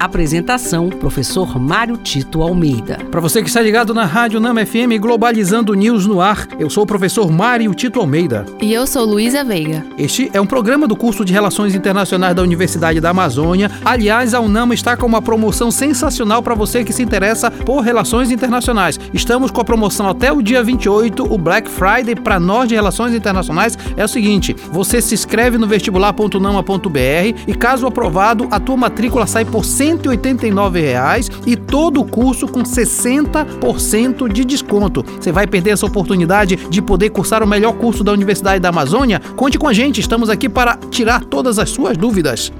Apresentação: Professor Mário Tito Almeida. Para você que está ligado na Rádio Nama FM Globalizando News no ar, eu sou o professor Mário Tito Almeida. E eu sou Luísa Veiga. Este é um programa do curso de Relações Internacionais da Universidade da Amazônia. Aliás, a UNAMA está com uma promoção sensacional para você que se interessa por relações internacionais. Estamos com a promoção até o dia 28, o Black Friday para nós de Relações Internacionais é o seguinte: você se inscreve no vestibular.nama.br e caso aprovado, a tua matrícula sai por 100 R$ 189,00 e todo o curso com 60% de desconto. Você vai perder essa oportunidade de poder cursar o melhor curso da Universidade da Amazônia? Conte com a gente, estamos aqui para tirar todas as suas dúvidas.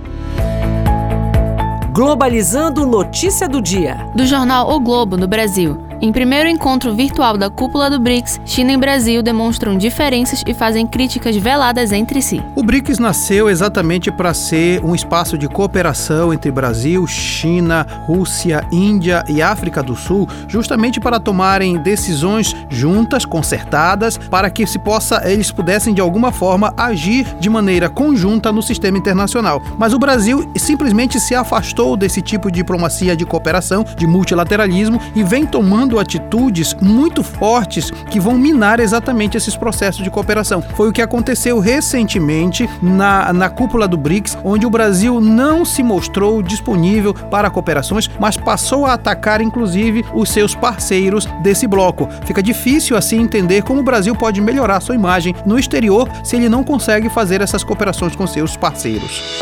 Globalizando notícia do dia. Do jornal O Globo, no Brasil. Em primeiro encontro virtual da cúpula do BRICS, China e Brasil demonstram diferenças e fazem críticas veladas entre si. O BRICS nasceu exatamente para ser um espaço de cooperação entre Brasil, China, Rússia, Índia e África do Sul, justamente para tomarem decisões juntas, concertadas, para que se possa eles pudessem de alguma forma agir de maneira conjunta no sistema internacional. Mas o Brasil simplesmente se afastou desse tipo de diplomacia de cooperação, de multilateralismo e vem tomando tomando atitudes muito fortes que vão minar exatamente esses processos de cooperação. Foi o que aconteceu recentemente na, na cúpula do BRICS, onde o Brasil não se mostrou disponível para cooperações, mas passou a atacar inclusive os seus parceiros desse bloco. Fica difícil assim entender como o Brasil pode melhorar sua imagem no exterior se ele não consegue fazer essas cooperações com seus parceiros.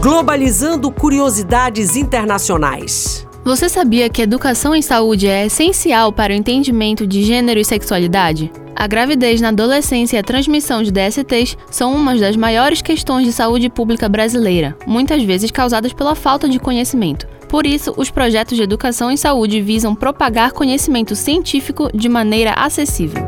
Globalizando curiosidades internacionais. Você sabia que educação em saúde é essencial para o entendimento de gênero e sexualidade? A gravidez na adolescência e a transmissão de DSTs são uma das maiores questões de saúde pública brasileira, muitas vezes causadas pela falta de conhecimento. Por isso, os projetos de educação em saúde visam propagar conhecimento científico de maneira acessível.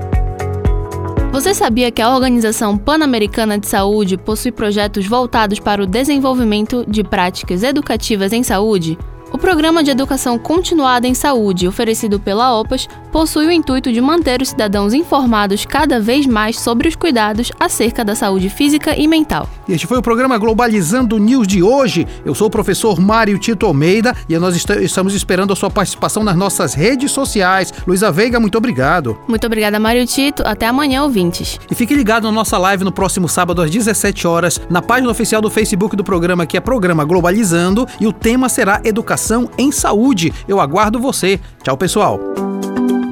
Você sabia que a Organização Pan-Americana de Saúde possui projetos voltados para o desenvolvimento de práticas educativas em saúde? O Programa de Educação Continuada em Saúde, oferecido pela OPAS, possui o intuito de manter os cidadãos informados cada vez mais sobre os cuidados acerca da saúde física e mental. Este foi o programa Globalizando News de hoje. Eu sou o professor Mário Tito Almeida e nós estamos esperando a sua participação nas nossas redes sociais. Luísa Veiga, muito obrigado. Muito obrigada, Mário Tito. Até amanhã, ouvintes. E fique ligado na nossa live no próximo sábado às 17 horas, na página oficial do Facebook do programa, que é Programa Globalizando, e o tema será Educação educação em saúde. Eu aguardo você. Tchau, pessoal.